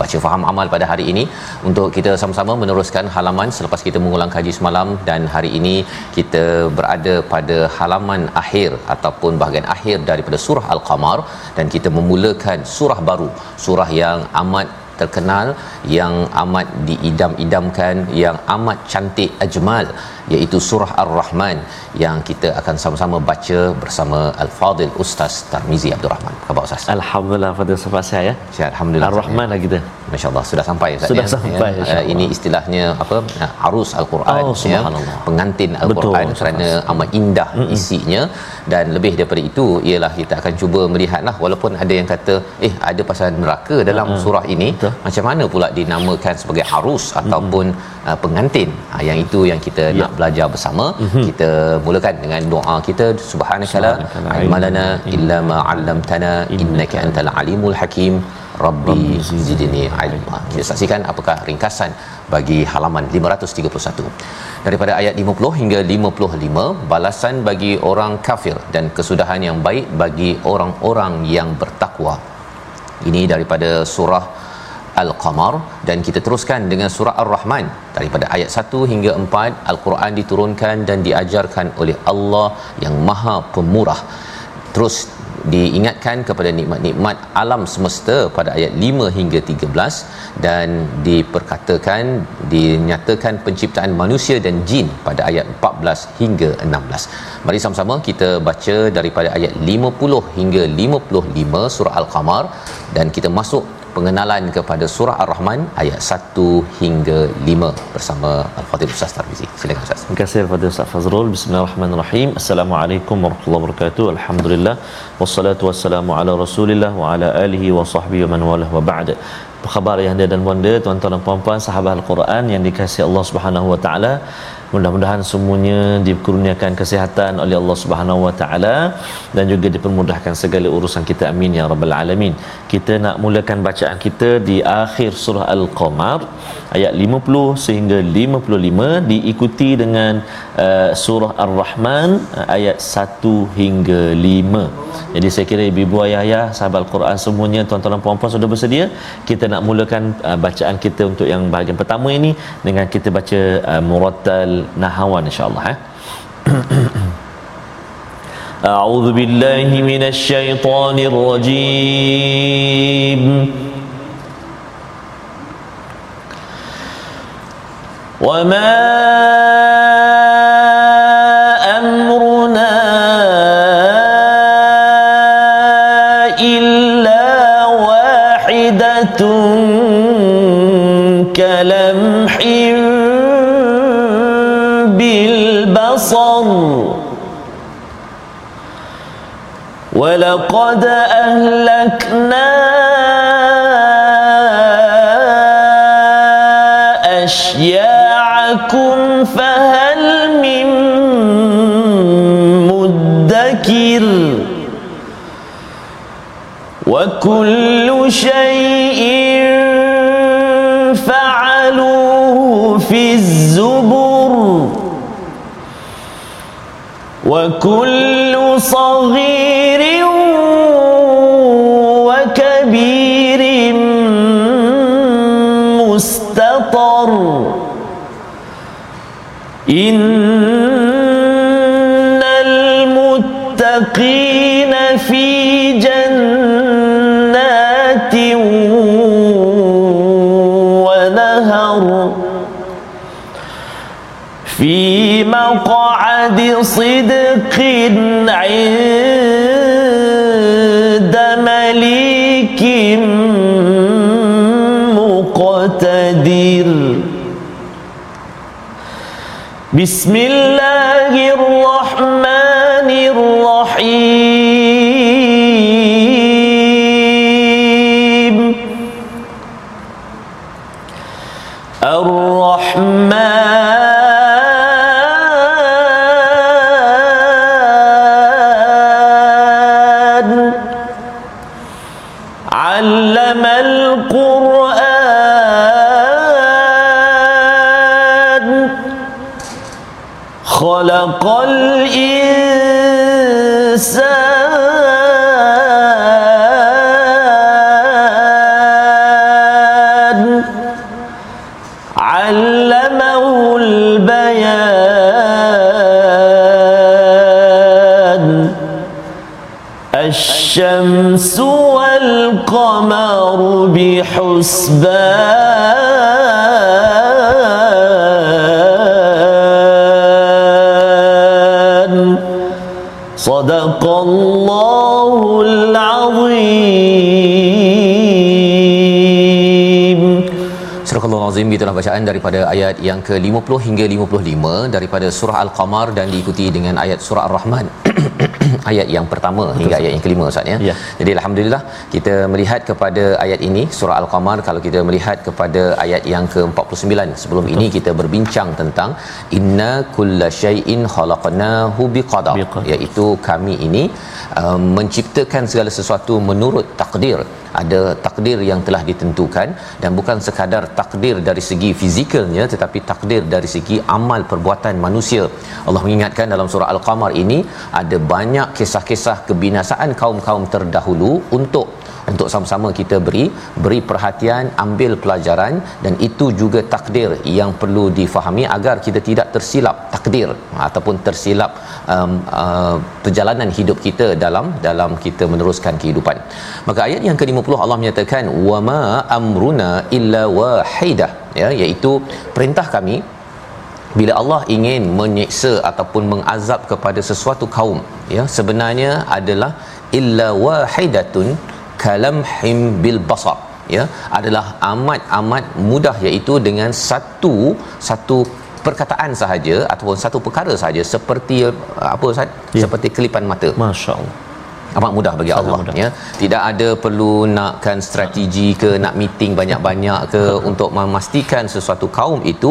baca faham amal pada hari ini untuk kita sama-sama meneruskan halaman selepas kita mengulang kaji semalam dan hari ini kita berada pada halaman akhir ataupun bahagian akhir daripada surah Al-Qamar dan kita memulakan surah baru surah yang amat terkenal yang amat diidam-idamkan yang amat cantik ajmal iaitu surah Ar-Rahman yang kita akan sama-sama baca bersama Al-Fadil Ustaz Tarmizi Abdul Rahman. Khabar Ustaz? Alhamdulillah pada sempat saya ya. Sihat alhamdulillah. Ar-Rahman lah kita. Masya-Allah sudah sampai Ustaz. Sudah ya? sampai, Ya, insya-Allah. ini istilahnya apa? Arus Al-Quran Oh, subhanallah. Pengantin Al-Quran Betul, kerana amat indah Mm-mm. isinya dan lebih daripada itu ialah kita akan cuba melihatlah walaupun ada yang kata eh ada pasal neraka dalam Mm-mm. surah ini Betul. macam mana pula dinamakan sebagai arus ataupun uh, pengantin ha, yang itu yang kita Ya. nak belajar bersama Mhm. kita mulakan dengan doa kita subhanakala ilmalana ilma illa ma 'allamtana innaka antal alimul hakim rabbi zidni ilma. Kita saksikan apakah ringkasan bagi halaman 531 daripada ayat 50 hingga 55 balasan bagi orang kafir dan kesudahan yang baik bagi orang-orang yang bertakwa. Ini daripada surah Al-Qamar dan kita teruskan dengan surah Ar-Rahman. Daripada ayat 1 hingga 4 Al-Quran diturunkan dan diajarkan oleh Allah yang Maha Pemurah. Terus diingatkan kepada nikmat-nikmat alam semesta pada ayat 5 hingga 13 dan diperkatakan dinyatakan penciptaan manusia dan jin pada ayat 14 hingga 16. Mari sama-sama kita baca daripada ayat 50 hingga 55 surah Al-Qamar dan kita masuk pengenalan kepada surah Ar-Rahman ayat 1 hingga 5 bersama Al-Fatih Ustaz Tarmizi. Silakan Ustaz. Terima kasih kepada Ustaz Fazrul. Bismillahirrahmanirrahim. Assalamualaikum warahmatullahi wabarakatuh. Alhamdulillah. Wassalatu wassalamu ala Rasulillah wa ala alihi wa sahbihi wa man walah wa ba'd. Apa khabar ada dan wanda tuan-tuan dan puan-puan sahabat Al-Quran yang dikasihi Allah Subhanahu wa taala. Mudah-mudahan semuanya dikurniakan kesihatan oleh Allah Subhanahu wa taala dan juga dipermudahkan segala urusan kita amin ya rabbal alamin. Kita nak mulakan bacaan kita di akhir surah Al-Qamar ayat 50 sehingga 55 diikuti dengan uh, surah Ar-Rahman uh, ayat 1 hingga 5. Jadi saya kira ibu-ibu ayah-ayah sahabat Al-Quran semuanya tuan-tuan dan puan-puan sudah bersedia. Kita nak mulakan uh, bacaan kita untuk yang bahagian pertama ini dengan kita baca uh, murattal nahawan insya-Allah eh. أعوذ بالله من الشيطان الرجيم 我们 بسم الله bacaan daripada ayat yang ke-50 hingga 55 daripada surah Al-Qamar dan diikuti dengan ayat surah Ar-Rahman. ayat yang pertama Betul. hingga ayat yang kelima Ustaz ya. Ya. Jadi alhamdulillah kita melihat kepada ayat ini surah Al-Qamar kalau kita melihat kepada ayat yang ke-49 sebelum Betul. ini kita berbincang tentang inna kullasyai'in khalaqnahu biqadar Biqadar. iaitu kami ini uh, menciptakan segala sesuatu menurut takdir ada takdir yang telah ditentukan dan bukan sekadar takdir dari segi fizikalnya tetapi takdir dari segi amal perbuatan manusia. Allah mengingatkan dalam surah Al-Qamar ini ada banyak kisah-kisah kebinasaan kaum-kaum terdahulu untuk untuk sama-sama kita beri beri perhatian ambil pelajaran dan itu juga takdir yang perlu difahami agar kita tidak tersilap takdir ataupun tersilap um, uh, perjalanan hidup kita dalam dalam kita meneruskan kehidupan. Maka ayat yang ke-50 Allah menyatakan wama amruna illa wahidah ya iaitu perintah kami bila Allah ingin menyeksa ataupun mengazab kepada sesuatu kaum ya sebenarnya adalah illa wahidatun kalamhim bil basar ya adalah amat amat mudah iaitu dengan satu satu perkataan sahaja ataupun satu perkara sahaja seperti apa Ustaz? Ya. seperti kelipan mata. Masya Allah amat mudah bagi Sangat Allah mudah. ya. Tidak ada perlu nakkan strategi ke nak meeting banyak-banyak ke untuk memastikan sesuatu kaum itu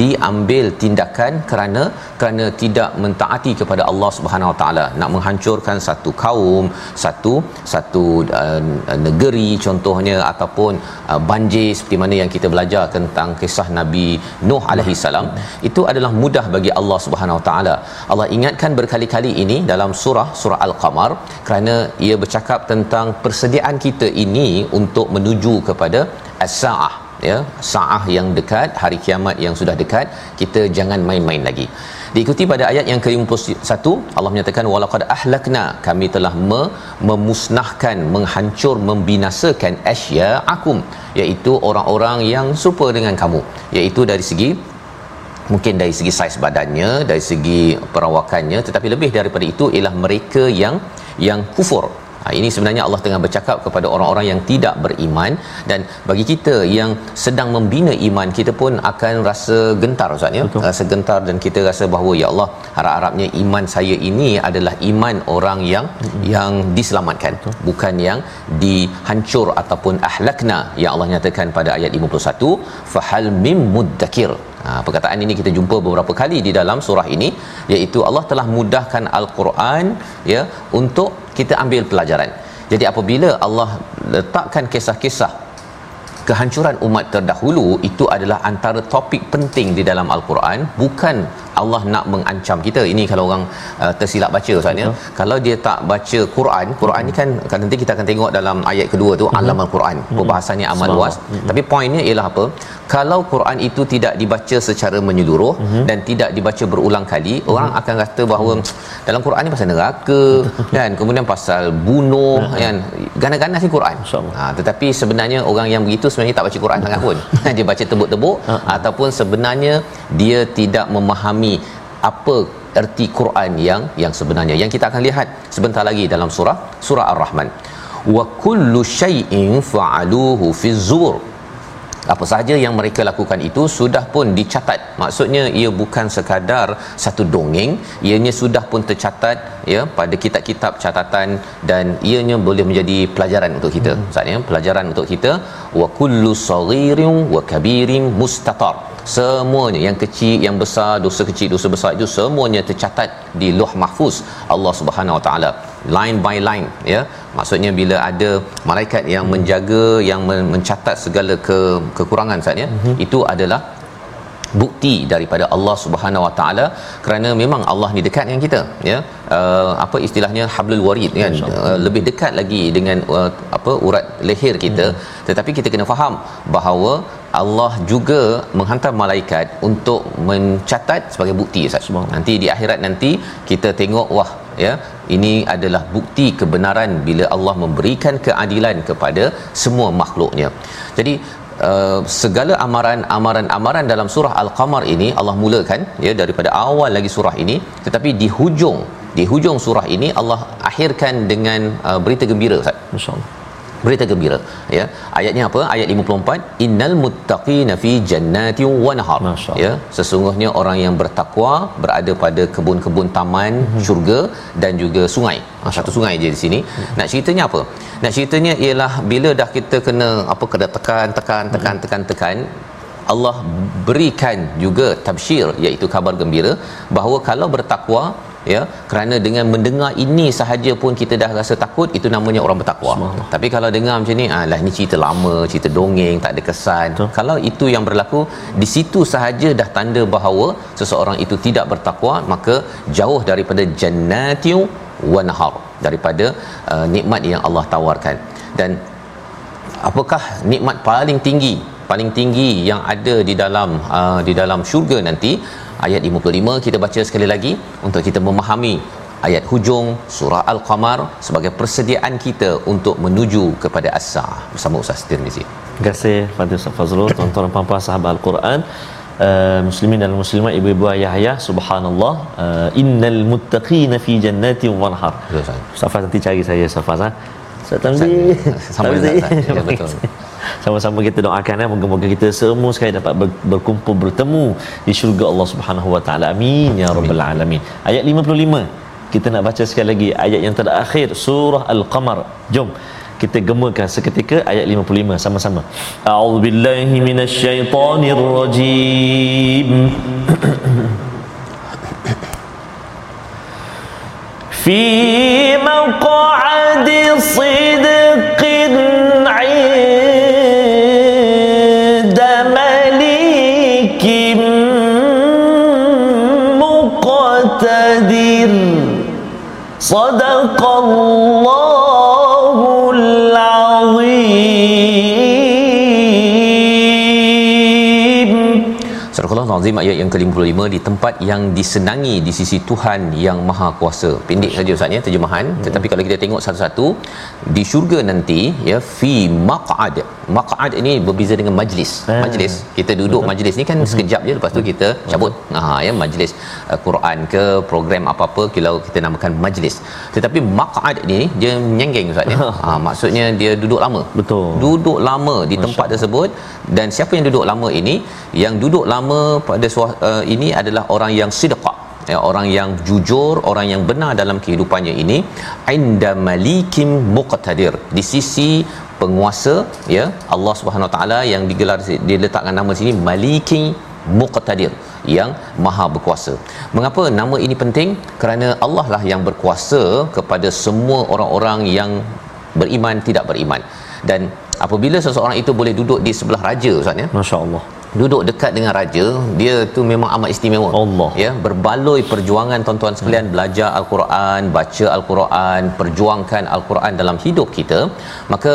diambil tindakan kerana kerana tidak mentaati kepada Allah Subhanahu Wa Taala. Nak menghancurkan satu kaum satu satu uh, negeri contohnya ataupun uh, banjir seperti mana yang kita belajar tentang kisah Nabi Nuh alaihi salam itu adalah mudah bagi Allah Subhanahu Wa Taala. Allah ingatkan berkali-kali ini dalam surah surah Al-Qamar kerana ia bercakap tentang persediaan kita ini untuk menuju kepada as-saah ya saah yang dekat hari kiamat yang sudah dekat kita jangan main-main lagi. Diikuti pada ayat yang ke-51 Allah menyatakan walaqad ahlakna kami telah me- memusnahkan menghancur membinasakan asya'akum iaitu orang-orang yang serupa dengan kamu. Iaitu dari segi mungkin dari segi saiz badannya dari segi perawakannya tetapi lebih daripada itu ialah mereka yang yang kufur. Ha, ini sebenarnya Allah tengah bercakap kepada orang-orang yang tidak beriman dan bagi kita yang sedang membina iman kita pun akan rasa gentar Ustaz ya? Rasa gentar dan kita rasa bahawa ya Allah harap-harapnya iman saya ini adalah iman orang yang mm-hmm. yang diselamatkan Betul. bukan yang dihancur ataupun ahlakna. Yang Allah nyatakan pada ayat 51 fahal mim muddakir Ha, perkataan ini kita jumpa beberapa kali di dalam surah ini iaitu Allah telah mudahkan al-Quran ya untuk kita ambil pelajaran. Jadi apabila Allah letakkan kisah-kisah kehancuran umat terdahulu itu adalah antara topik penting di dalam al-Quran bukan Allah nak mengancam kita. Ini kalau orang uh, tersilap baca ustaz ya. Kalau dia tak baca Quran Quran ni kan kan nanti kita akan tengok dalam ayat kedua tu Mhm. alam al-Quran perbahasannya amal luas. Tapi poinnya ialah apa? Kalau Quran itu tidak dibaca secara menyeluruh Mhm. dan tidak dibaca berulang kali orang akan kata bahawa dalam Quran ni pasal neraka kan? Kemudian pasal bunuh kan? Ganas-ganas ni Quran. Ha, tetapi sebenarnya orang yang begitu sebenarnya tak baca Quran sangat pun. Dia baca tebuk-tebuk ataupun sebenarnya dia tidak memahami apa erti Quran yang yang sebenarnya. Yang kita akan lihat sebentar lagi dalam surah surah Ar-Rahman. Wa kullu syai'in fa'aluhu fi zubur apa sahaja yang mereka lakukan itu sudah pun dicatat. Maksudnya ia bukan sekadar satu dongeng ianya sudah pun tercatat ya pada kitab-kitab catatan dan ianya boleh menjadi pelajaran untuk kita. Hmm. maksudnya pelajaran untuk kita. Wa kullu saghirin wa kabirin mustatar. Semuanya yang kecil yang besar dosa kecil dosa besar itu semuanya tercatat di Lauh Mahfuz. Allah Subhanahu Wa Taala line by line ya. Maksudnya bila ada malaikat yang menjaga yang men- mencatat segala ke kekurangan saatnya mm-hmm. itu adalah bukti daripada Allah Subhanahu Wa Taala kerana memang Allah ni dekat dengan kita ya. Uh, apa istilahnya? Hablul warid kan? Uh, lebih dekat lagi dengan uh, apa urat leher kita. Hmm. tetapi kita kena faham bahawa Allah juga menghantar malaikat untuk mencatat sebagai bukti Ustaz. Nanti di akhirat nanti kita tengok wah ya ini adalah bukti kebenaran bila Allah memberikan keadilan kepada semua makhluknya. Jadi Uh, segala amaran-amaran-amaran dalam surah Al-Qamar ini Allah mulakan ya daripada awal lagi surah ini tetapi di hujung di hujung surah ini Allah akhirkan dengan uh, berita gembira Ustaz. insyaallah Berita gembira ya. Ayatnya apa? Ayat 54 innal muttaqina fi jannatin wa nahar. Ya, sesungguhnya orang yang bertakwa berada pada kebun-kebun taman mm-hmm. syurga dan juga sungai. Ha, satu sungai je di sini. Mm-hmm. Nak ceritanya apa? Nak ceritanya ialah bila dah kita kena apa kena tekan tekan tekan mm-hmm. tekan tekan Allah berikan juga tabsyir iaitu kabar gembira bahawa kalau bertakwa ya kerana dengan mendengar ini sahaja pun kita dah rasa takut itu namanya orang bertakwa. Tapi kalau dengar macam ni ah lah ni cerita lama cerita dongeng tak ada kesan. Betul. kalau itu yang berlaku di situ sahaja dah tanda bahawa seseorang itu tidak bertakwa maka jauh daripada jannatiu wa nahar daripada uh, nikmat yang Allah tawarkan. Dan apakah nikmat paling tinggi paling tinggi yang ada di dalam uh, di dalam syurga nanti ayat 55 kita baca sekali lagi untuk kita memahami ayat hujung surah al-qamar sebagai persediaan kita untuk menuju kepada as-saah bersama Ustaz Tirmizi. Terima kasih Fadil Ustaz Fazrul, tuan-tuan dan puan-puan sahabat Al-Quran. Uh, muslimin dan muslimat ibu-ibu ayah-ayah subhanallah uh, innal muttaqina fi jannatin wa nahar Ustaz. Safaz nanti cari saya Safaz ha Ustaz Tamzi Sama Tamzi. Ustaz. Ya, betul sama-sama kita doakan eh. Moga-moga kita semua sekali dapat ber- berkumpul bertemu di syurga Allah Subhanahu wa taala. Amin ya rabbal alamin. Ayat 55 kita nak baca sekali lagi ayat yang terakhir surah al-qamar. Jom kita gemakan seketika ayat 55 sama-sama. A'udzubillahi minasyaitonirrajim. Fi maq'adi sidq صدق الله العظيم Surah Al-Azim ayat yang ke-55 di tempat yang disenangi di sisi Tuhan yang Maha Kuasa. Pendek saja ustaznya terjemahan, hmm. tetapi kalau kita tengok satu-satu di syurga nanti ya fi maq'ad. Maq'ad ini berbeza dengan majlis. Ah. Majlis kita duduk majlis ni kan sekejap je lepas tu kita cabut. Ha ya majlis uh, Quran ke program apa-apa kalau kita namakan majlis. Tetapi maq'ad ni dia menyenggeng ustaz ya. Ha maksudnya dia duduk lama. Betul. Duduk lama di tempat tersebut dan siapa yang duduk lama ini yang duduk lama pada suah- uh, ini adalah orang yang sidqa ya orang yang jujur orang yang benar dalam kehidupannya ini inda malikim muqtadir di sisi penguasa ya Allah Subhanahu taala yang digelar diletakkan nama sini maliki muqtadir yang maha berkuasa. Mengapa nama ini penting? Kerana Allah lah yang berkuasa kepada semua orang-orang yang beriman tidak beriman. Dan apabila seseorang itu boleh duduk di sebelah raja Ustaz ya, masya-Allah duduk dekat dengan raja dia tu memang amat istimewa. Allah. ya berbaloi perjuangan tuan-tuan sekalian belajar al-Quran baca al-Quran perjuangkan al-Quran dalam hidup kita. Maka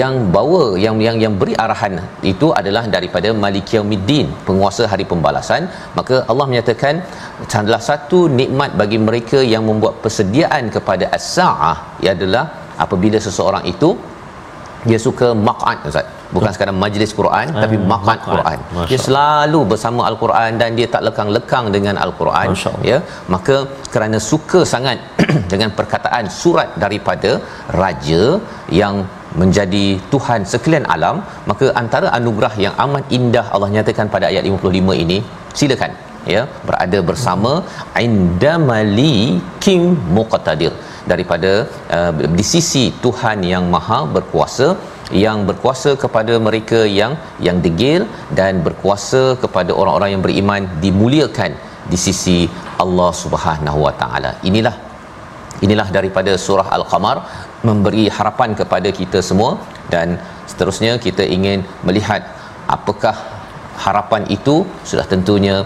yang bawa yang yang yang beri arahan itu adalah daripada Malik Yaumiddin penguasa hari pembalasan. Maka Allah menyatakan salah satu nikmat bagi mereka yang membuat persediaan kepada as-saah adalah apabila seseorang itu dia suka maq'ad ustaz. Bukan sekadar majlis Quran Ah, tapi maq'ad. Quran. Masya dia selalu bersama al-Quran dan dia tak lekang-lekang dengan al-Quran Masya ya. Maka kerana suka sangat dengan perkataan surat daripada raja yang menjadi Tuhan sekalian alam maka antara anugerah yang amat indah Allah nyatakan pada ayat 55 ini silakan ya berada bersama indamali king muqtadir daripada uh, di sisi Tuhan yang maha berkuasa yang berkuasa kepada mereka yang yang degil dan berkuasa kepada orang-orang yang beriman dimuliakan di sisi Allah Subhanahu Wa Taala. Inilah inilah daripada surah Al-Qamar memberi harapan kepada kita semua dan seterusnya kita ingin melihat apakah harapan itu sudah tentunya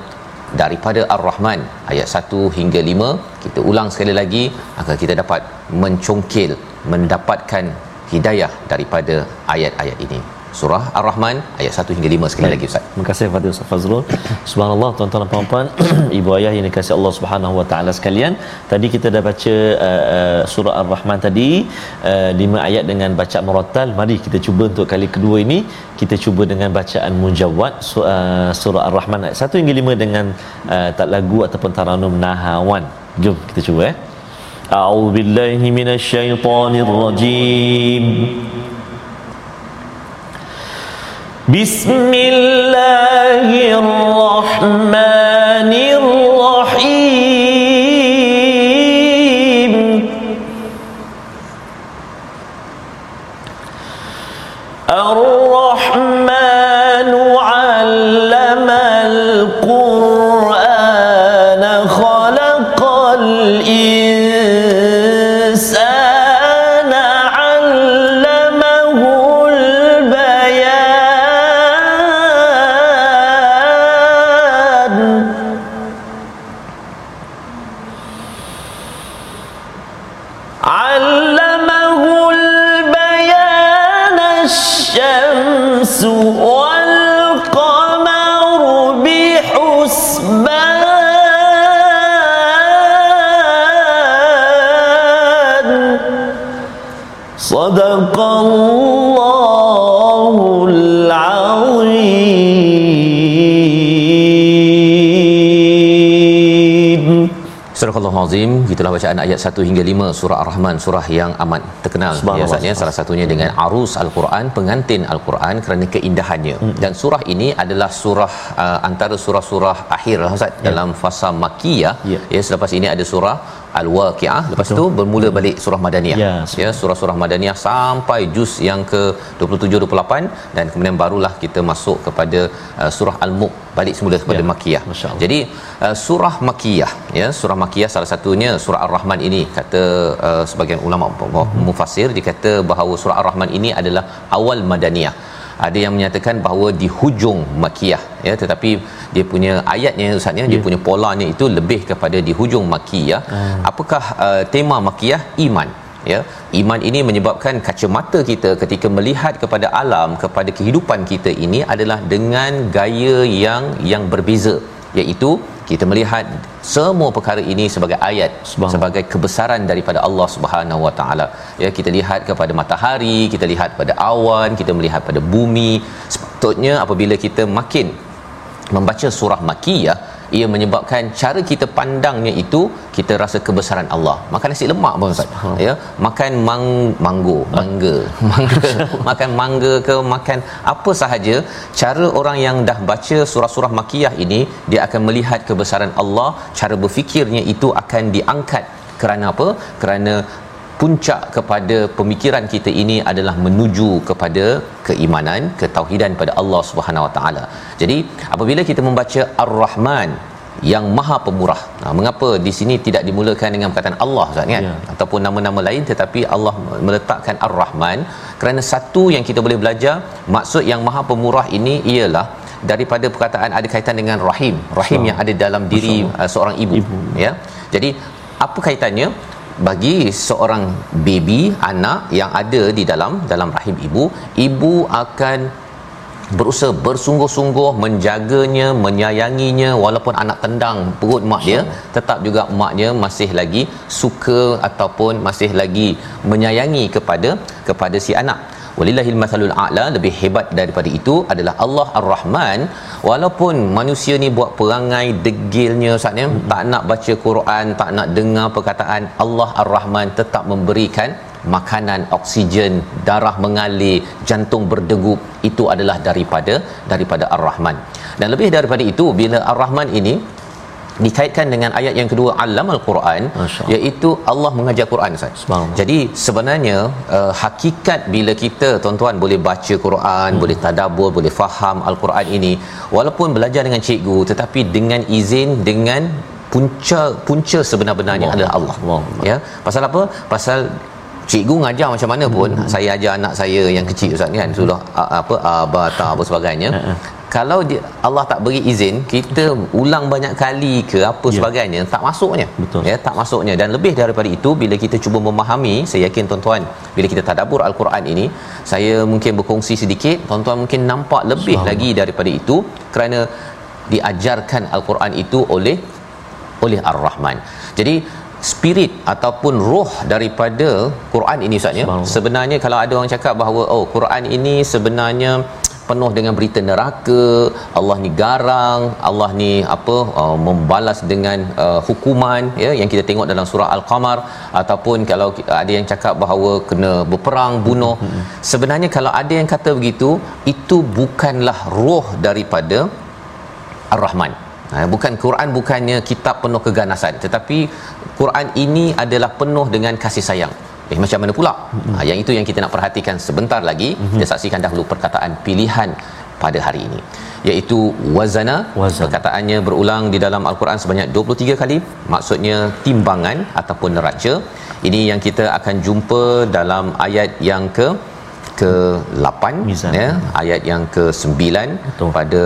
daripada Ar-Rahman ayat 1 hingga 5 kita ulang sekali lagi agar kita dapat mencongkil mendapatkan hidayah daripada ayat-ayat ini surah Ar-Rahman ayat 1 hingga 5 sekali lagi ustaz Terima kasih kepada Ustaz Fazrul. Subhanallah tuan-tuan dan puan-puan, ibu ayah yang dikasihi Allah Subhanahu Wa Taala sekalian. Tadi kita dah baca uh, uh, surah Ar-Rahman tadi uh, 5 ayat dengan bacaan murattal. Mari kita cuba untuk kali kedua ini kita cuba dengan bacaan mujawwad su- uh, surah Ar-Rahman ayat 1 hingga 5 dengan uh, tak lagu ataupun taranum nahawan. Jom kita cuba eh. A'udzu billahi minasyaitonir rajim. بسم الله الرحمن Surah Al-Azim itulah bacaan ayat 1 hingga 5 surah Ar-Rahman surah yang amat terkenal ya Subhanallah, Ustaz ya salah satunya dengan arus Al-Quran pengantin Al-Quran kerana keindahannya hmm. dan surah ini adalah surah uh, antara surah-surah akhir lah Ustaz Ya. dalam fasa Makkiyah Ya. ya selepas ini ada surah Al-Waqiah lepas tu bermula balik surah Madaniyah Ya, ya surah-surah Madaniyah sampai juz yang ke 27 28 dan kemudian barulah kita masuk kepada uh, surah Al-Mulk balik semula kepada Ya, Allah. jadi uh, surah Makkiyah ya surah Makkiyah salah satunya surah Ar-Rahman ini kata uh, sebagian ulama mufassir dia kata bahawa surah Ar-Rahman ini adalah awal Madaniyah ada yang menyatakan bahawa di hujung Makkiyah ya tetapi dia punya ayatnya ustaznya yeah. dia punya polanya itu lebih kepada di hujung Makkiyah Hmm. apakah uh, tema Makkiyah iman ya iman ini menyebabkan kacamata kita ketika melihat kepada alam kepada kehidupan kita ini adalah dengan gaya yang yang berbeza iaitu kita melihat semua perkara ini sebagai ayat sebagai kebesaran daripada Allah Subhanahu Wa Taala. Ya kita lihat kepada matahari kita lihat pada awan kita melihat pada bumi. Sepatutnya apabila kita makin membaca surah makiyah ia menyebabkan cara kita pandangnya itu kita rasa kebesaran Allah. Makan nasi lemak pun ustaz. Ya makan mang manggo mangga. Mangga. Makan mangga ke makan apa sahaja cara orang yang dah baca surah-surah makiyah ini dia akan melihat kebesaran Allah. Cara berfikirnya itu akan diangkat. Kerana apa? Kerana puncak kepada pemikiran kita ini adalah menuju kepada keimanan ketauhidan pada Allah Subhanahu Wa Taala. Jadi apabila kita membaca Ar-Rahman yang Maha Pemurah. Nah, mengapa di sini tidak dimulakan dengan perkataan Allah Ustaz kan? Ya. Ataupun nama-nama lain tetapi Allah meletakkan Ar-Rahman kerana satu yang kita boleh belajar maksud yang Maha Pemurah ini ialah daripada perkataan ada kaitan dengan rahim rahim so, yang ada dalam diri uh, seorang ibu. ibu ya jadi apa kaitannya bagi seorang baby anak yang ada di dalam dalam rahim ibu ibu akan berusaha bersungguh-sungguh menjaganya menyayanginya walaupun anak tendang perut mak dia tetap juga maknya masih lagi suka ataupun masih lagi menyayangi kepada kepada si anak walillahil masalul a'la lebih hebat daripada itu adalah Allah Ar-Rahman walaupun manusia ni buat perangai degilnya saatnya hmm. tak nak baca Quran tak nak dengar perkataan Allah Ar-Rahman tetap memberikan makanan oksigen darah mengalir jantung berdegup itu adalah daripada daripada ar-rahman dan lebih daripada itu bila ar-rahman ini dikaitkan dengan ayat yang kedua alam al-Quran iaitu Allah mengajar Quran Ustaz. Jadi sebenarnya uh, hakikat bila kita tuan-tuan boleh baca Quran, hmm. boleh tadabbur, boleh faham al-Quran ini walaupun belajar dengan cikgu tetapi dengan izin dengan punca punca sebenar-benarnya Allah. adalah Allah. Allah. Ya. Pasal apa? Pasal cikgu ngajar macam mana pun hmm. saya ajar anak saya yang kecil ustaz kan sudah apa abata apa sebagainya uh-huh. Kalau dia, Allah tak beri izin kita ulang banyak kali ke apa yeah. sebagainya tak masuknya Betul. ya tak masuknya dan lebih daripada itu bila kita cuba memahami saya yakin tuan-tuan bila kita tadabbur al-Quran ini saya mungkin berkongsi sedikit tuan-tuan mungkin nampak lebih Selama. lagi daripada itu kerana diajarkan al-Quran itu oleh oleh ar-Rahman jadi spirit ataupun roh daripada Quran ini Ustaz ya. Sebenarnya kalau ada orang cakap bahawa oh Quran ini sebenarnya penuh dengan berita neraka, Allah ni garang, Allah ni apa uh, membalas dengan uh, hukuman ya yang kita tengok dalam surah Al-Qamar ataupun kalau ada yang cakap bahawa kena berperang, bunuh. Sebenarnya kalau ada yang kata begitu, itu bukanlah roh daripada Ar-Rahman. Ha, bukan Quran bukannya kitab penuh keganasan tetapi Quran ini adalah penuh dengan kasih sayang. Eh macam mana pula? Mm-hmm. Ha, yang itu yang kita nak perhatikan sebentar lagi. Mm-hmm. Kita saksikan dahulu perkataan pilihan pada hari ini iaitu wazana Wazan. perkataannya berulang di dalam al-Quran sebanyak 23 kali maksudnya timbangan ataupun neraca ini yang kita akan jumpa dalam ayat yang ke ke-8 ya ayat yang ke-9 pada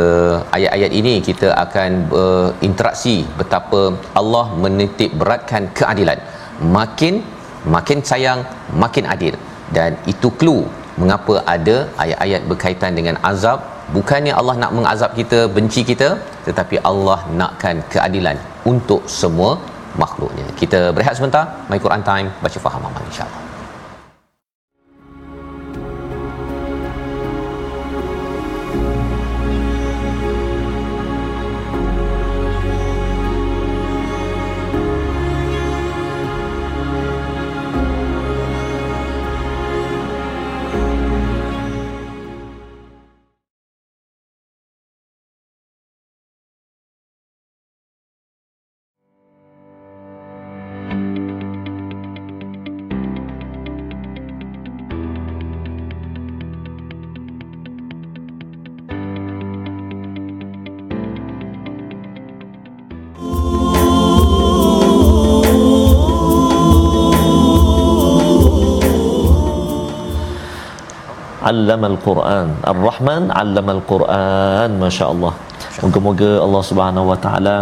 ayat-ayat ini kita akan berinteraksi betapa Allah menitip beratkan keadilan makin makin sayang makin adil. Dan itu clue mengapa ada ayat-ayat berkaitan dengan azab. Bukannya Allah nak mengazab kita benci kita tetapi Allah nakkan keadilan untuk semua makhluknya. Kita berehat sebentar. My Quran time baca faham amal insyaallah allamal quran ar-rahman allamal quran masya-Allah. Moga-moga Allah Subhanahu wa taala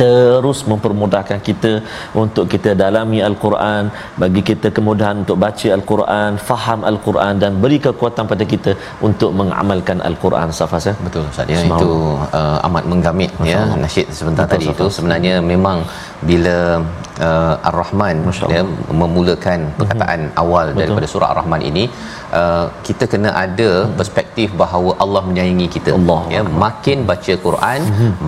terus mempermudahkan kita untuk kita dalami al-Quran bagi kita kemudahan untuk baca al-Quran faham al-Quran dan beri kekuatan pada kita untuk mengamalkan al-Quran. Safas ya betul ustaz. Ya itu uh, amat menggamit ya nasyid sebentar betul, tadi Safas. itu. Sebenarnya memang bila uh, Ar-Rahman ya memulakan perkataan mm-hmm. awal betul. daripada surah Ar-Rahman ini uh, kita kena ada perspektif bahawa Allah menyayangi kita. Allah. ya makin baca Quran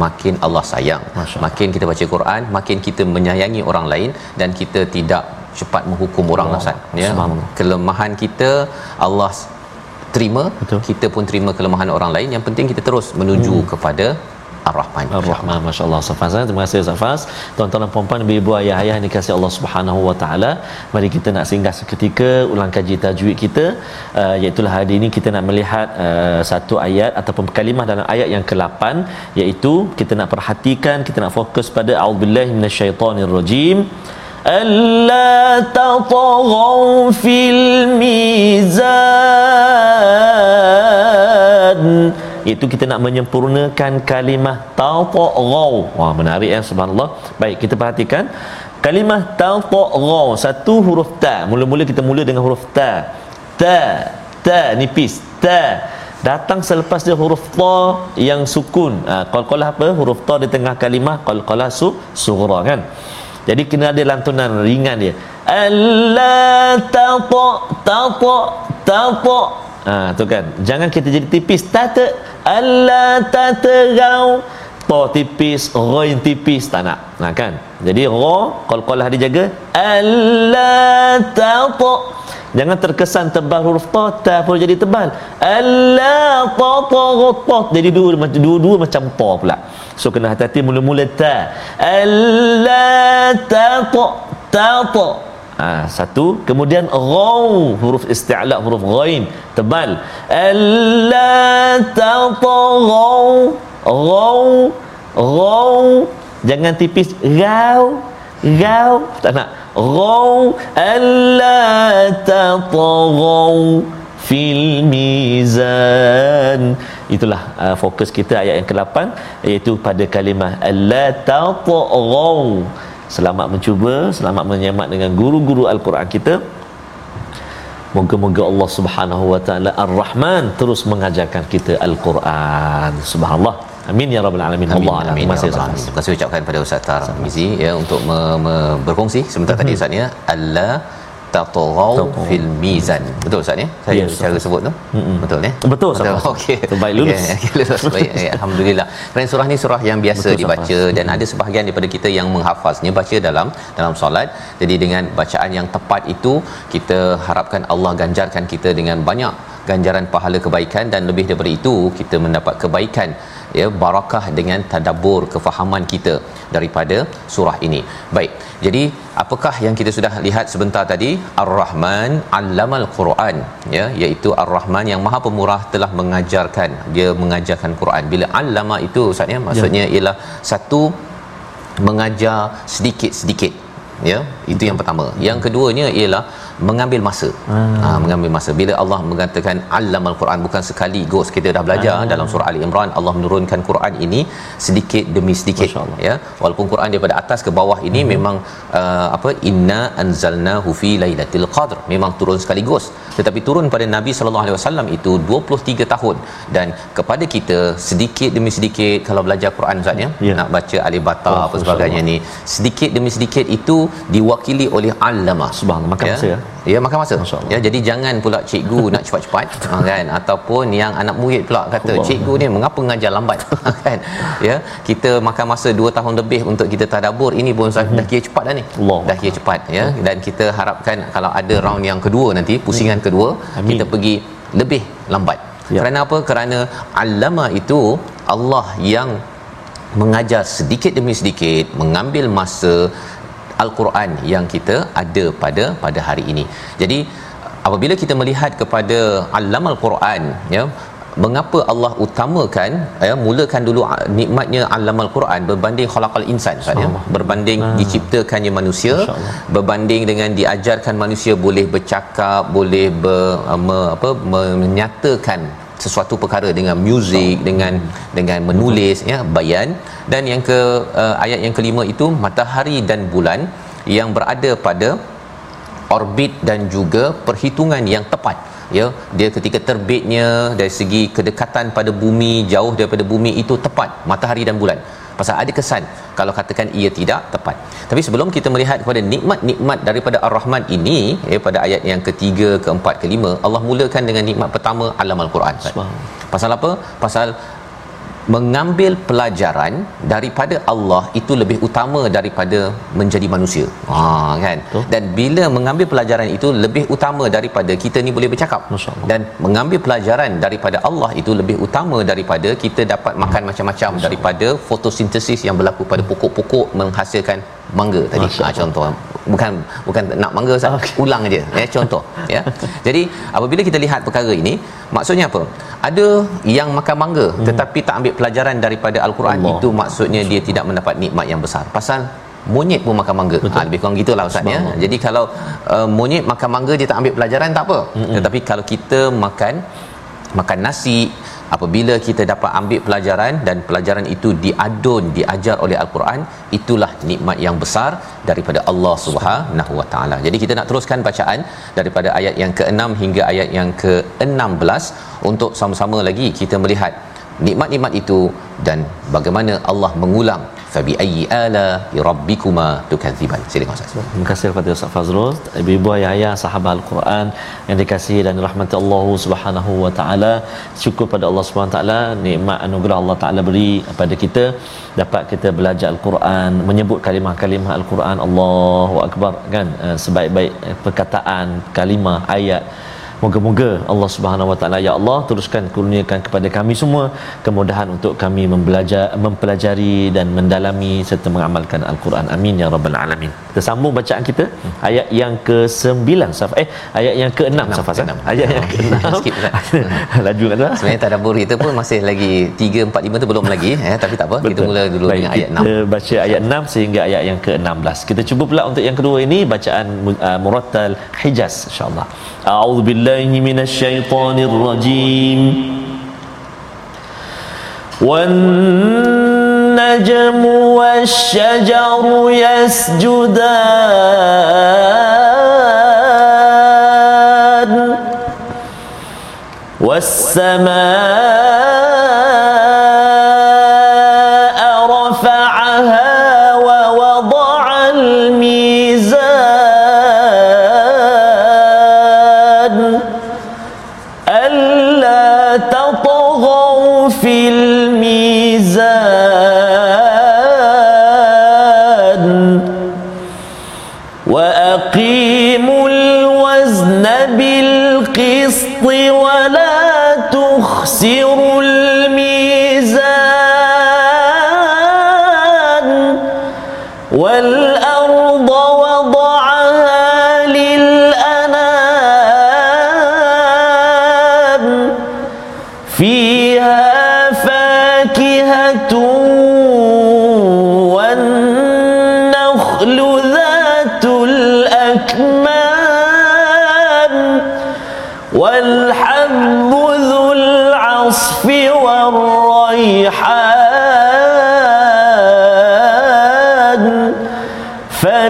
makin Allah sayang. Makin kita baca Quran makin kita menyayangi orang lain dan kita tidak cepat menghukum orang oh, ya kelemahan kita Allah terima Betul. kita pun terima kelemahan orang lain. Yang penting kita terus menuju hmm. kepada Ar-Rahman. Ar-Rahman masya-Allah. Safaz, terima kasih Safaz. Tuan-tuan dan puan-puan, ibu-ibu, ayah-ayah yang dikasihi Allah Subhanahu wa taala, mari kita nak singgah seketika ulang kaji tajwid kita. Uh, iaitu hari ini kita nak melihat uh, satu ayat ataupun kalimah dalam ayat yang ke-8 iaitu kita nak perhatikan, kita nak fokus pada auzubillahi minasyaitonirrajim. ألا تطغوا في الميزان iaitu kita nak menyempurnakan kalimah taqaw wah menarik ya subhanallah. Baik kita perhatikan. Kalimah taqaw satu huruf ta. Mula-mula kita mula dengan huruf ta. Ta ta nipis ta. Datang selepas dia huruf ta yang sukun. Ha, qalqalah apa? Huruf ta di tengah kalimah qalqalah su sughra kan? Jadi kena ada lantunan ringan dia. Alla tata tata tata ha tu kan. Jangan kita jadi tipis. Tata alla tatarau ta tipis ghain tipis. Tak nak. Nah kan? Jadi ra qalqalah dijaga. Alla tata Jangan terkesan tebal huruf ta, ta pun jadi tebal. Alla ta ta ta jadi dua macam dua-dua macam ta pula. So kena hati-hati mula-mula. Ta. Alla ta ta ta ta. Ha, satu. Kemudian ghaw huruf isti'la huruf ghain tebal. Alla ta ta ghaw ghaw. Ghaw jangan tipis ghaw ghaw. Tak nak. Ghaw alla tatghaw fil mizan. Itulah uh, fokus kita ayat yang ke-8 iaitu pada kalimah alla tatghaw selamat mencuba selamat menyemak dengan guru-guru al-Quran kita Moga-moga Allah Subhanahu wa taala Ar-Rahman terus mengajarkan kita Al-Quran. Subhanallah. Amin ya rabbal alamin. Amin, Allah amin, Terima ya kasih Ustaz. Terima kasih ucapkan pada Ustaz Tarmizi ya untuk me, me, berkongsi sebentar tadi Ustaz ya alla Tatghaw. fil mizan. Betul Ustaz ya? Saya Yes, cara sebut tu. Betul ya? Betul, Ustaz. Okey. Terbaik lulus. Baik. Ya, alhamdulillah. Kerana surah ni surah yang biasa Betul, dibaca Safas. dan ada sebahagian daripada kita yang menghafaznya baca dalam dalam solat. Jadi dengan bacaan yang tepat itu kita harapkan Allah ganjarkan kita dengan banyak ganjaran pahala kebaikan dan lebih daripada itu kita mendapat kebaikan ya barakah dengan tadabbur kefahaman kita daripada surah ini. Baik. Jadi apakah yang kita sudah lihat sebentar tadi? Ar-Rahman 'allamal Quran ya iaitu Ar-Rahman yang Maha Pemurah telah mengajarkan dia mengajarkan Quran. Bila 'allama itu Ustaz ya maksudnya ialah satu mengajar sedikit-sedikit ya itu yang pertama. Yang keduanya ialah mengambil masa. Hmm. ha, mengambil masa. Bila Allah mengatakan allamal quran bukan sekali gos kita dah belajar Hmm. dalam surah ali imran Allah menurunkan Quran ini sedikit demi sedikit. Ya walaupun Quran daripada atas ke bawah ini hmm. memang uh, apa inna anzalnahu fi lailatul qadr. Memang turun sekaligus tetapi turun pada Nabi sallallahu alaihi wasallam itu 23 tahun. Dan kepada kita sedikit demi sedikit kalau belajar Quran Ustaz ya Ya. nak baca alif bata Oh, apa sebagainya ni sedikit demi sedikit itu diwakili oleh allama Subhanallah, makan masa ya. ya makan masa ya jadi jangan pula cikgu nak cepat-cepat ha, kan ataupun yang anak murid pula kata Allah. cikgu ni mengapa mengajar lambat kan ya kita makan masa 2 tahun lebih untuk kita tadabbur ini pun mm-hmm. dah kira cepat dah ni Allah. dah kira cepat ya dan kita harapkan kalau ada round yang kedua nanti pusingan kedua Amin. kita pergi lebih lambat Ya. kerana apa kerana allama itu Allah yang mengajar sedikit demi sedikit mengambil masa al-Quran yang kita ada pada pada hari ini. Jadi apabila kita melihat kepada allamal Quran ya mengapa Allah utamakan ya mulakan dulu ah, nikmatnya allamal Quran berbanding khalaqal insan Ustaz ya? Berbanding diciptakannya manusia berbanding dengan diajarkan manusia boleh bercakap boleh ber, me, apa menyatakan sesuatu perkara dengan muzik dengan dengan menulis ya bayan. Dan yang ke uh, ayat yang kelima itu matahari dan bulan yang berada pada orbit dan juga perhitungan yang tepat ya. Dia ketika terbitnya dari segi kedekatan pada bumi jauh daripada bumi itu tepat matahari dan bulan pasal ada kesan kalau katakan ia tidak tepat. Tapi sebelum kita melihat kepada nikmat-nikmat daripada ar-rahman ini ya pada ayat yang ketiga keempat kelima Allah mulakan dengan nikmat pertama alam al-Quran. Pasal apa? Pasal mengambil pelajaran daripada Allah itu lebih utama daripada menjadi manusia. Ha kan. Betul. Dan bila mengambil pelajaran itu lebih utama daripada kita ni boleh bercakap. Dan mengambil pelajaran daripada Allah itu lebih utama daripada kita dapat makan macam-macam daripada fotosintesis yang berlaku pada pokok-pokok menghasilkan mangga tadi. Masya Ha, contoh bukan bukan nak mangga Ustaz. Okey. Ulang aja ya contoh ya. Jadi apabila kita lihat perkara ini maksudnya apa? Ada yang makan mangga hmm. tetapi tak ambil pelajaran daripada al-Quran Allah. itu maksudnya dia tidak mendapat nikmat yang besar. Pasal monyet pun makan mangga. Ha, lebih kurang gitulah ustaz ya. Jadi kalau uh, monyet makan mangga dia tak ambil pelajaran tak apa. Hmm. Tetapi kalau kita makan makan nasi apabila kita dapat ambil pelajaran dan pelajaran itu diadun diajar oleh al-Quran itulah nikmat yang besar daripada Allah Subhanahu Wa Taala. Jadi kita nak teruskan bacaan daripada ayat yang ke-6 hingga ayat yang ke-16 untuk sama-sama lagi kita melihat nikmat-nikmat itu dan bagaimana Allah mengulang fabi ayyi ala rabbikuma tukadziban. Silakan ustaz. Terima kasih kepada Ustaz Fazrul, ibu-ibu ayah-ayah sahabat Al-Quran yang dikasihi dan dirahmati Allah Subhanahu wa taala. Syukur pada Allah Subhanahu wa taala nikmat anugerah Allah taala beri kepada kita. Dapat kita belajar Al-Quran, menyebut kalimah-kalimah Al-Quran. Allahu akbar. Kan? Eh, sebaik-baik perkataan kalimah ayat Moga-moga Allah Subhanahu Wa Taala ya Allah teruskan kurniakan kepada kami semua kemudahan untuk kami mempelajari dan mendalami serta mengamalkan al-Quran. Amin ya rabbal alamin. Kita sambung bacaan kita ayat yang ke-9 Saf eh ayat yang ke-6 Safas. eh? Ayat yang ke-6. Sikit, Ustaz. Laju kan sebenarnya tadabbur kita pun masih lagi 3 4 5 tu belum lagi eh tapi tak apa kita Betul. mula dulu Baik, dengan ayat 6 kita baca ayat 6 sehingga ayat yang ke-16. Kita cuba pula untuk yang kedua ini bacaan uh, Murattal Hijaz insya-Allah. A'udzu billahi minasyaitonir rajim. والنجم والشجر يسجدان. والسماء رفعها ووضع الميزان. ألا تطغوا في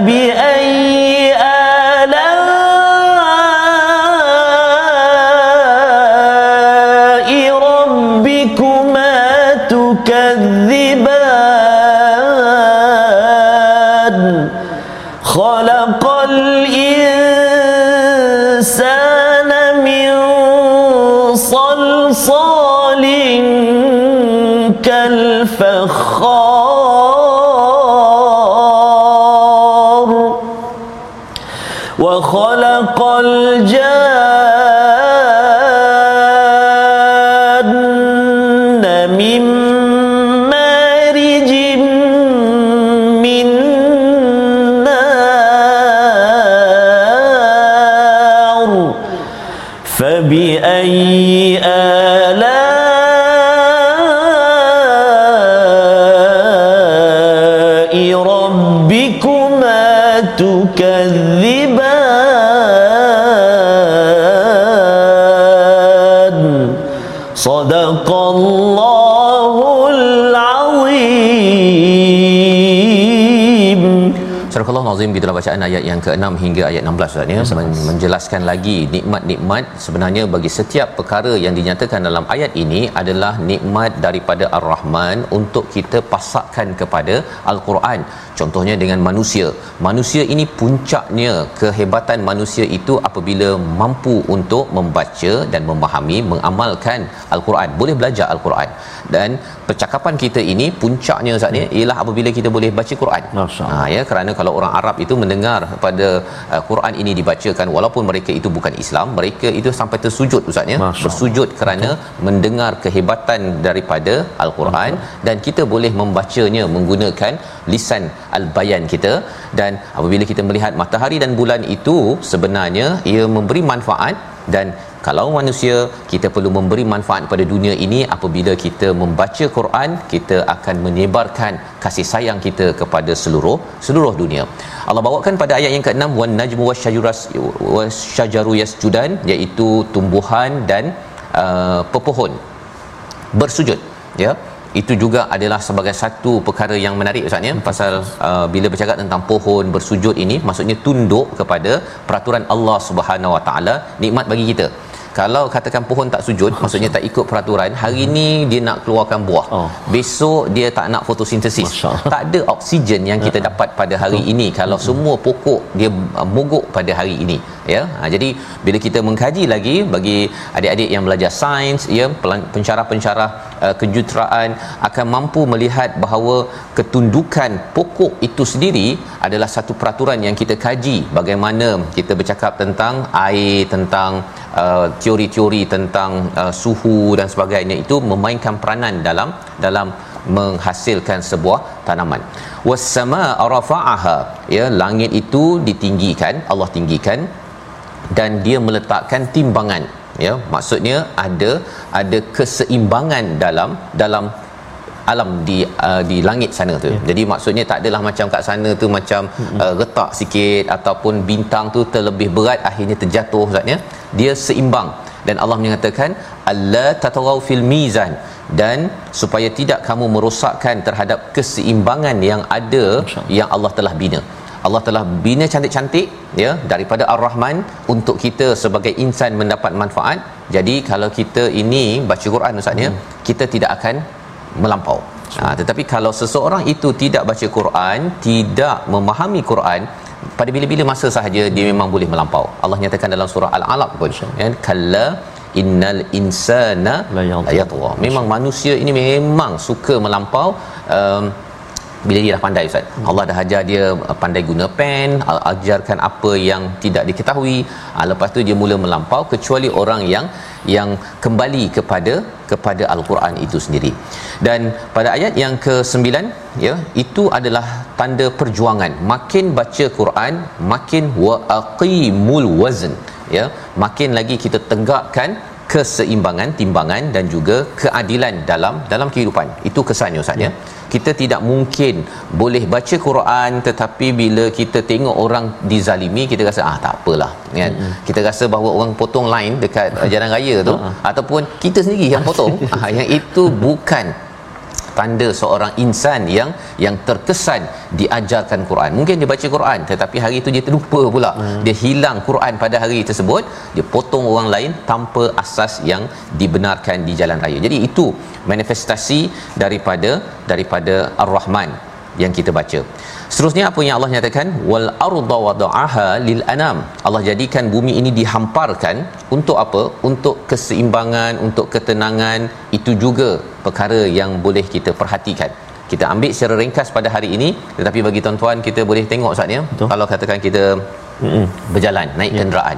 فبأي Nazim di dalam bacaan ayat yang ke-6 hingga ayat 16 Ustaz ya. Men- menjelaskan lagi nikmat-nikmat sebenarnya bagi setiap perkara yang dinyatakan dalam ayat ini adalah nikmat daripada Ar-Rahman untuk kita pasakkan kepada Al-Quran. Contohnya dengan manusia. Manusia ini puncaknya kehebatan manusia itu apabila mampu untuk membaca dan memahami, mengamalkan Al-Quran. Boleh belajar Al-Quran. Dan percakapan kita ini puncaknya Ustaz ni ialah apabila kita boleh baca Quran. Ha ya kerana kalau orang Arab itu mendengar pada uh, Quran ini dibacakan walaupun mereka itu bukan Islam, mereka itu sampai tersujud Ustaz ya. Masya Bersujud kerana mendengar kehebatan daripada Al-Quran dan kita boleh membacanya menggunakan lisan al-bayan kita. Dan apabila kita melihat matahari dan bulan itu sebenarnya ia memberi manfaat. Dan kalau manusia kita perlu memberi manfaat pada dunia ini apabila kita membaca Quran kita akan menyebarkan kasih sayang kita kepada seluruh seluruh dunia. Allah bawakan pada ayat yang ke-6 wan najmu wasyajaru yasjudan iaitu tumbuhan dan uh, pepohon. Bersujud ya itu juga adalah sebagai satu perkara yang menarik ustaz ya pasal uh, bila bercakap tentang pohon bersujud ini maksudnya tunduk kepada peraturan Allah Subhanahu Wa Taala nikmat bagi kita. Kalau katakan pohon tak sujud maksudnya tak ikut peraturan hari ni dia nak keluarkan buah. Oh. besok dia tak nak fotosintesis. Masya tak ada oksigen yang kita dapat pada hari ini kalau semua pokok dia uh, mogok pada hari ini ya? Ha, jadi bila kita mengkaji lagi bagi adik-adik yang belajar sains ya pencarah-pencarah uh, kejuruteraan akan mampu melihat bahawa ketundukan pokok itu sendiri adalah satu peraturan yang kita kaji bagaimana kita bercakap tentang air tentang uh, teori-teori tentang uh, suhu dan sebagainya. Itu memainkan peranan dalam dalam menghasilkan sebuah tanaman. Was-samaa rafa'aha. Ya langit itu ditinggikan Allah tinggikan dan dia meletakkan timbangan ya maksudnya ada ada keseimbangan dalam dalam alam di uh, di langit sana tu. Yeah. Jadi maksudnya tak adalah macam kat sana tu macam mm-hmm. uh, retak sikit ataupun bintang tu terlebih berat akhirnya terjatuh maksudnya dia seimbang dan Allah menyatakan alla tatawau fil mizan dan supaya tidak kamu merosakkan terhadap keseimbangan yang ada yang Allah telah bina. Allah telah bina cantik-cantik ya daripada Ar-Rahman untuk kita sebagai insan mendapat manfaat. Jadi kalau kita ini baca Quran ustaz ya, hmm. kita tidak akan melampau. Ha, tetapi kalau seseorang itu tidak baca Quran, tidak memahami Quran, pada bila-bila masa sahaja dia memang boleh melampau. Allah nyatakan dalam surah Al-Alaq pun ya kalla innal insana La yatgha. Memang manusia ini memang suka melampau um, bila dia dah pandai ustaz. Hmm. Allah dah ajar dia uh, pandai guna pen, a- ajarkan apa yang tidak diketahui. Ha, lepas tu dia mula melampau kecuali orang yang yang kembali kepada kepada al-Quran itu sendiri. Dan pada ayat yang ke-9 ya, itu adalah tanda perjuangan. Makin baca Quran, makin wa aqimul wazn ya, makin lagi kita tegakkan keseimbangan timbangan dan juga keadilan dalam dalam kehidupan. Itu kesannya ustaz ya. Kita tidak mungkin boleh baca Quran tetapi bila kita tengok orang dizalimi kita rasa ah tak apalah kan. Mm-hmm. Kita rasa bahawa orang potong line dekat jalan raya tu uh-huh. ataupun kita sendiri yang potong ah yang itu bukan tanda seorang insan yang yang terkesan diajarkan Quran. Mungkin dia baca Quran tetapi hari itu dia terlupa pula. Hmm. Dia hilang Quran pada hari tersebut, dia potong orang lain tanpa asas yang dibenarkan di jalan raya. Jadi itu manifestasi daripada daripada Ar-Rahman yang kita baca. Seterusnya apa yang Allah nyatakan wal arda wada'aha lil anam. Allah jadikan bumi ini dihamparkan untuk apa? Untuk keseimbangan, untuk ketenangan. Itu juga perkara yang boleh kita perhatikan. Kita ambil secara ringkas pada hari ini tetapi bagi tuan-tuan kita boleh tengok saatnya kalau katakan kita Mm-mm. berjalan naik Ya. kenderaan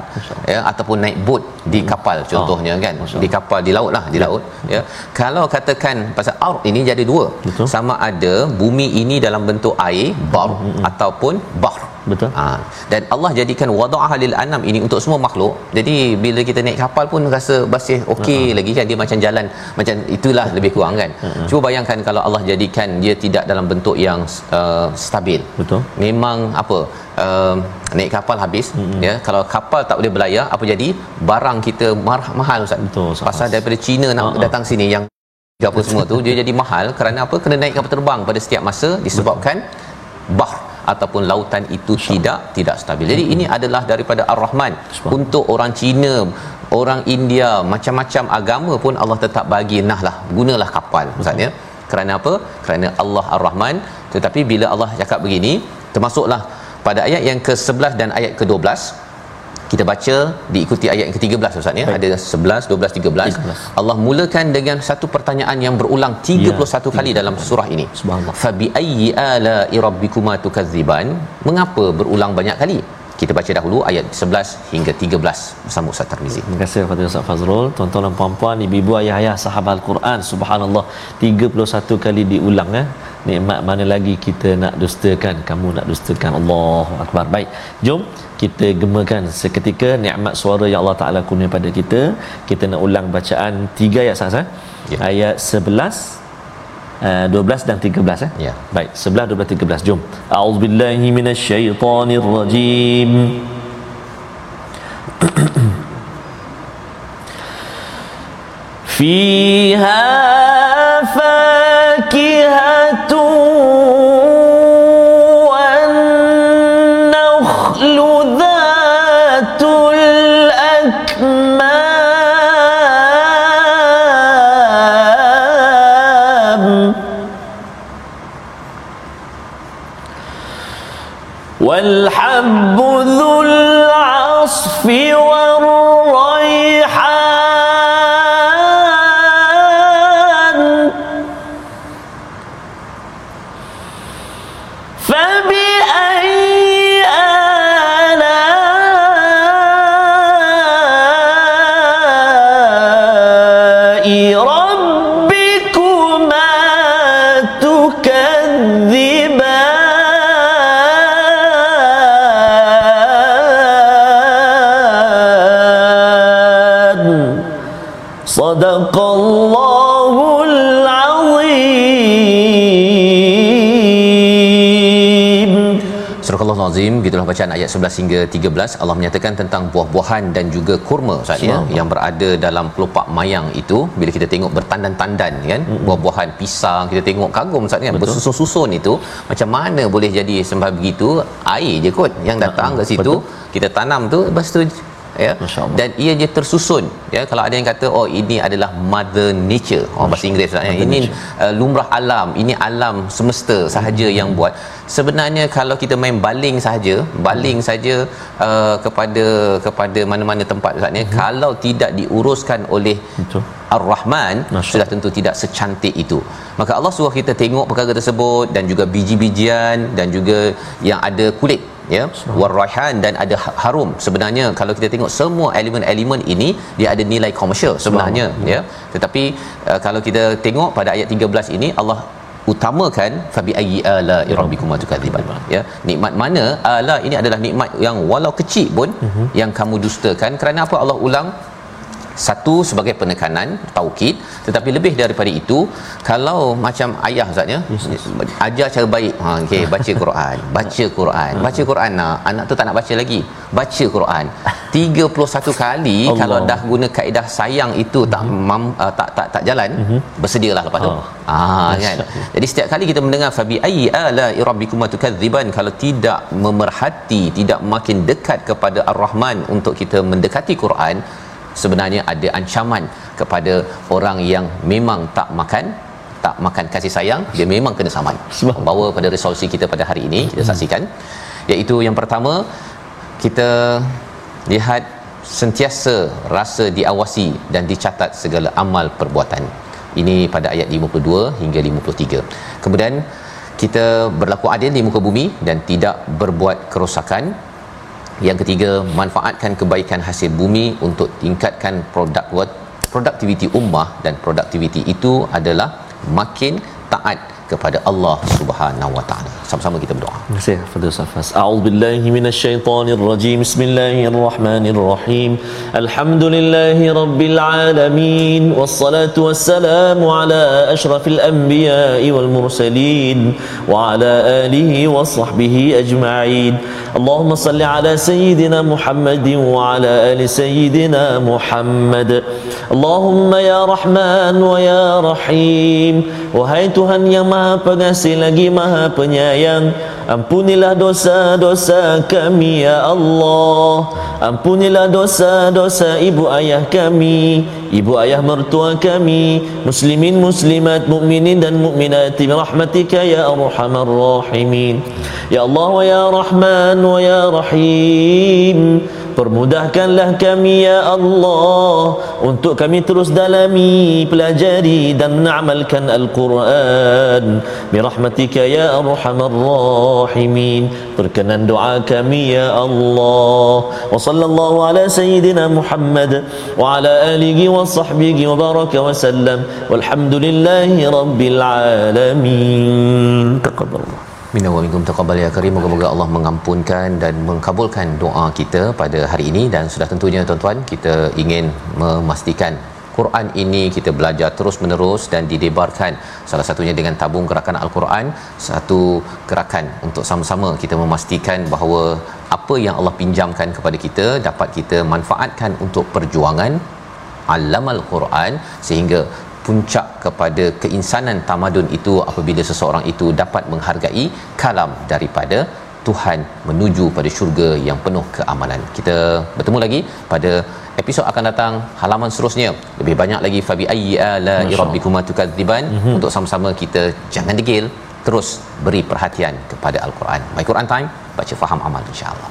ya ataupun naik bot di kapal contohnya Oh, kan? Masya di kapal di laut lah di laut ya. Kalau katakan pasal ard ini jadi dua. Betul. sama ada bumi ini dalam bentuk air bar ataupun bahr Betul. Ha, dan Allah jadikan wada'ah lil anam ini untuk semua makhluk. Jadi bila kita naik kapal pun rasa masih okey uh-huh. lagi kan dia macam jalan macam itulah lebih kurang kan. Uh-huh. Cuba bayangkan kalau Allah jadikan dia tidak dalam bentuk yang uh, stabil. Betul. Memang apa? Uh, naik kapal habis uh-huh. ya. Kalau kapal tak boleh berlayar apa jadi? Barang kita marah, mahal ustaz. Betul, Ustaz. Pasal daripada China nak uh-huh. datang sini yang apa semua tu dia jadi mahal kerana apa? Kena naik kapal terbang pada setiap masa disebabkan bahr ataupun lautan itu tidak tidak stabil. Jadi ini adalah daripada Ar-Rahman untuk orang Cina, orang India, macam-macam agama pun Allah tetap bagi nahlah gunalah kapal maksudnya. Kerana apa? Kerana Allah Ar-Rahman. Tetapi bila Allah cakap begini, termasuklah pada ayat yang ke-11 dan ayat ke-12 kita baca diikuti ayat yang ke-13 Ustaz ya. Ada 11, 12, 13. 13. Allah mulakan dengan satu pertanyaan yang berulang 31 Ya, kali dalam surah ini. Subhanallah. Fabi ayyi ala'i rabbikuma tukadziban? Mengapa berulang banyak kali? Kita baca dahulu ayat 11 hingga 13 bersama Ustaz Tarmizi. Terima kasih kepada Ustaz Fazrul. Tuan-tuan dan puan-puan, ibu-ibu, ayah-ayah, sahabat Al-Quran, subhanallah, 31 kali diulang eh. Nikmat mana lagi kita nak dustakan? Kamu nak dustakan. Allahu Akbar. Baik. Jom kita gemakan seketika nikmat suara yang Allah Taala kurnia pada kita. Kita nak ulang bacaan 3 ayat sah Ya. Ayat 11 Eh, 12 dan 13 eh. Ya. Baik, 11 12 13. Jom. A'udzubillahi minasyaitonirrajim. Fiha fakir العصف Al-Azim gitulah bacaan ayat 11 hingga 13 Allah menyatakan tentang buah-buahan dan juga kurma Ustaz ya yang berada dalam pelupak mayang itu bila kita tengok bertandan-tandan kan mm-hmm. buah-buahan pisang kita tengok kagum Ustaz kan bersusun-susun itu macam mana boleh jadi sembah begitu air je kot yang datang ke situ Betul. kita tanam tu lepas tu ya. Dan ia je tersusun ya. Kalau ada yang kata oh ini adalah mother nature. Oh bahasa Inggeris Ustaz, ya. Ini uh, lumrah alam. Ini alam semesta sahaja yang buat. Sebenarnya kalau kita main baling sahaja baling saja uh, kepada kepada mana-mana tempat Ustaz ya kalau tidak diuruskan oleh Betul. Ar-Rahman Masya sudah tentu tidak secantik itu. Maka Allah suruh kita tengok perkara tersebut dan juga biji-bijian dan juga yang ada kulit ya warraihan dan ada ha- harum. Sebenarnya kalau kita tengok semua elemen-elemen ini dia ada nilai komersial sebenarnya ya. Tetapi uh, kalau kita tengok pada ayat 13 ini Allah utamakan fabi ayyi ala rabbikum tukadziban ya. Nikmat mana? Ala ini adalah nikmat yang walau kecil pun uh-huh. yang kamu dustakan. Kerana apa? Allah ulang satu sebagai penekanan taukid tetapi lebih daripada itu kalau macam ayah Ustaz ya ajar cara baik. Ha okey baca Quran baca Quran. Baca Quran nak anak tu tak nak baca lagi. Baca Quran. 31 kali Allah. kalau dah guna kaedah sayang itu tak mam, uh, tak tak tak jalan bersedialah lepas tu. Ah. ah kan? Jadi setiap kali kita mendengar fabi ayyi ala rabbikuma tukadziban kalau tidak memerhati tidak makin dekat kepada ar-rahman untuk kita mendekati Quran sebenarnya ada ancaman kepada orang yang memang tak makan tak makan kasih sayang dia memang kena saman. Bawa pada resolusi kita pada hari ini kita saksikan. Iaitu yang pertama kita lihat sentiasa rasa diawasi dan dicatat segala amal perbuatan. Ini pada ayat 52 hingga 53 kemudian kita berlaku adil di muka bumi dan tidak berbuat kerosakan yang ketiga manfaatkan kebaikan hasil bumi untuk tingkatkan produk produktiviti ummah dan produktiviti itu adalah makin taat kepada Allah Subhanahu Wa Taala. Sama-sama kita berdoa. Kasih Fadil Safas. A'udzubillahi minasyaitonir rajim. Bismillahirrahmanirrahim. Alhamdulillahi rabbil alamin. Wassalatu wassalamu ala asyrafil anbiya'i wal mursalin wa ala alihi wa sahbihi ajma'in. Allahumma salli ala sayyidina Muhammadin wa ala ali sayyidina Muhammad. Allahumma ya Rahman wa ya Rahim. Wahai Tuhan yang Maha Pengasih lagi Maha Penyayang, ampunilah dosa-dosa kami ya Allah. Ampunilah dosa-dosa ibu ayah kami, ibu ayah mertua kami, muslimin muslimat, mukminin dan mukminat rahmatika ya arhamar rahimin. Ya Allah wa ya Rahman wa ya Rahim. Permudahkanlah kami ya Allah untuk kami terus dalami, pelajari dan mengamalkan Al-Quran. Birahmatika ya arhamar rahimin. Berkenan doa kami ya Allah. Wa sallallahu ala sayyidina Muhammad wa ala alihi wa sahbihi wa baraka wa sallam. Walhamdulillahi rabbil alamin. Taqabbalallah. Minna wa minkum taqabbal ya karim. Moga-moga Allah mengampunkan dan mengkabulkan doa kita pada hari ini. Dan sudah tentunya tuan-tuan kita ingin memastikan Quran ini kita belajar terus menerus dan didebarkan. Salah satunya dengan tabung gerakan Al-Quran. Satu gerakan untuk sama-sama kita memastikan bahawa apa yang Allah pinjamkan kepada kita dapat kita manfaatkan untuk perjuangan. Alamal Quran. Sehingga puncak kepada keinsanan tamadun itu apabila seseorang itu dapat menghargai kalam daripada Tuhan menuju pada syurga yang penuh keamanan. Kita bertemu lagi pada episod akan datang halaman seterusnya. Lebih banyak lagi fabi ayyi ala rabbikuma tukadziban Mhm. untuk sama-sama kita jangan degil terus beri perhatian kepada al-Quran. My Quran Time, baca faham amal insya-Allah.